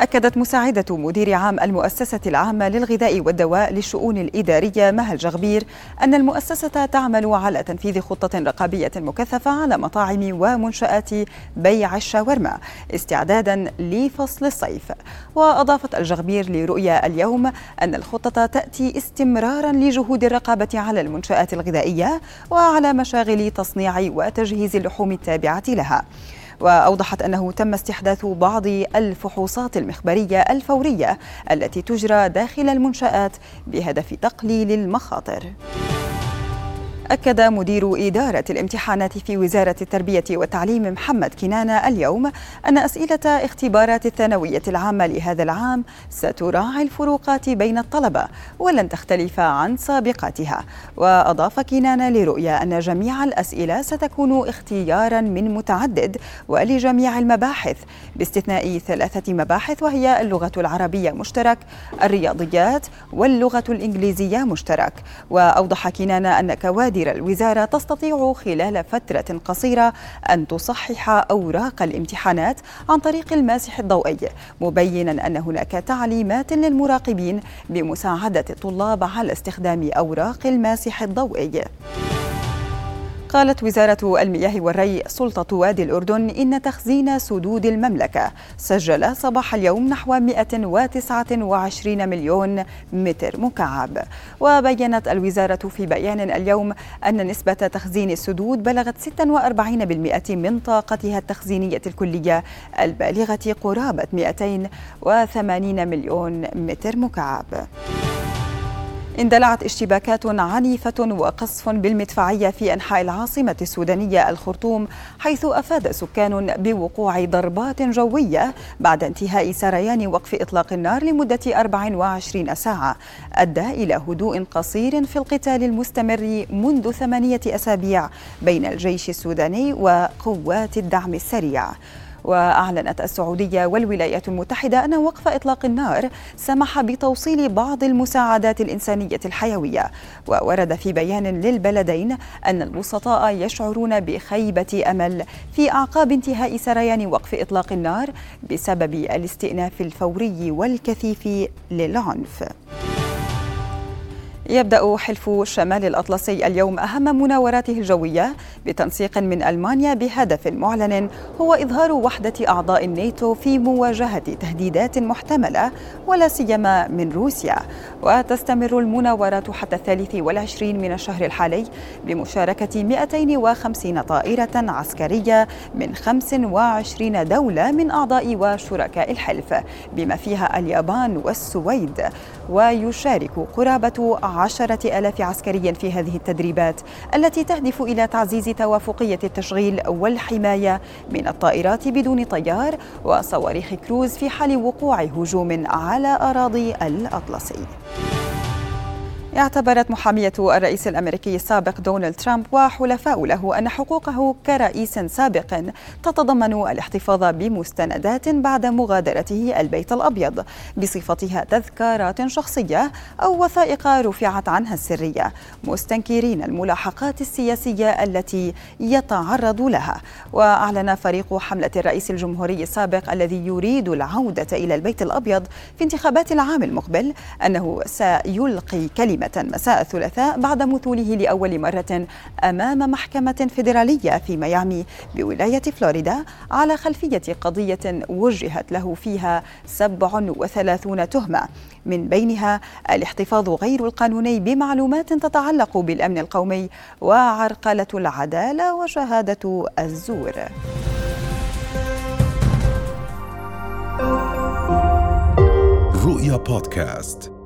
أكدت مساعدة مدير عام المؤسسة العامة للغذاء والدواء للشؤون الإدارية مها الجغبير أن المؤسسة تعمل على تنفيذ خطة رقابية مكثفة على مطاعم ومنشآت بيع الشاورما استعدادا لفصل الصيف. وأضافت الجغبير لرؤيا اليوم أن الخطة تأتي استمرارا لجهود الرقابة على المنشآت الغذائية وعلى مشاغل تصنيع وتجهيز اللحوم التابعة لها. وأوضحت أنه تم استحداث بعض الفحوصات المخبرية الفورية التي تجرى داخل المنشآت بهدف تقليل المخاطر. أكد مدير إدارة الامتحانات في وزارة التربية والتعليم محمد كنانة اليوم أن أسئلة اختبارات الثانوية العامة لهذا العام ستراعي الفروقات بين الطلبة ولن تختلف عن سابقاتها. وأضاف كنانة لرؤيا أن جميع الأسئلة ستكون اختيارا من متعدد ولجميع المباحث باستثناء ثلاثة مباحث وهي اللغة العربية مشترك الرياضيات واللغة الإنجليزية مشترك. وأوضح كنانة أن كوادر كوادر الوزارة تستطيع خلال فترة قصيرة أن تصحح أوراق الامتحانات عن طريق الماسح الضوئي مبينا أن هناك تعليمات للمراقبين بمساعدة الطلاب على استخدام أوراق الماسح الضوئي. قالت وزارة المياه والري سلطة وادي الأردن إن تخزين سدود المملكة سجل صباح اليوم نحو 129 مليون متر مكعب وبينت الوزارة في بيان اليوم أن نسبة تخزين السدود بلغت 46% من طاقتها التخزينية الكلية البالغة قرابة 280 مليون متر مكعب. اندلعت اشتباكات عنيفة وقصف بالمدفعية في أنحاء العاصمة السودانية الخرطوم حيث أفاد سكان بوقوع ضربات جوية بعد انتهاء سريان وقف إطلاق النار لمدة 24 ساعة. أدى إلى هدوء قصير في القتال المستمر منذ ثمانية أسابيع بين الجيش السوداني وقوات الدعم السريع. وأعلنت السعودية والولايات المتحدة أن وقف إطلاق النار سمح بتوصيل بعض المساعدات الإنسانية الحيوية وورد في بيان للبلدين أن الوسطاء يشعرون بخيبة أمل في أعقاب انتهاء سريان وقف إطلاق النار بسبب الاستئناف الفوري والكثيف للعنف. يبدأ حلف شمال الأطلسي اليوم أهم مناوراته الجوية بتنسيق من ألمانيا بهدف معلن هو إظهار وحدة أعضاء الناتو في مواجهة تهديدات محتملة ولا سيما من روسيا. وتستمر المناورات حتى الثالث والعشرين من الشهر الحالي بمشاركة 250 طائرة عسكرية من 25 دولة من أعضاء وشركاء الحلف بما فيها اليابان والسويد. ويشارك قرابة عشرة ألاف عسكري في هذه التدريبات التي تهدف إلى تعزيز توافقية التشغيل والحماية من الطائرات بدون طيار وصواريخ كروز في حال وقوع هجوم على أراضي الأطلسي. اعتبرت محامية الرئيس الأمريكي السابق دونالد ترامب وحلفاء له أن حقوقه كرئيس سابق تتضمن الاحتفاظ بمستندات بعد مغادرته البيت الأبيض بصفتها تذكارات شخصية أو وثائق رفعت عنها السرية مستنكرين الملاحقات السياسية التي يتعرض لها. وأعلن فريق حملة الرئيس الجمهوري السابق الذي يريد العودة إلى البيت الأبيض في انتخابات العام المقبل أنه سيلقي كلمة. مساء الثلاثاء بعد مثوله لأول مرة أمام محكمة فيدرالية في ميامي بولاية فلوريدا على خلفية قضية وجهت له فيها 37 تهمة من بينها الاحتفاظ غير القانوني بمعلومات تتعلق بالأمن القومي وعرقلة العدالة وشهادة الزور. رؤيا بودكاست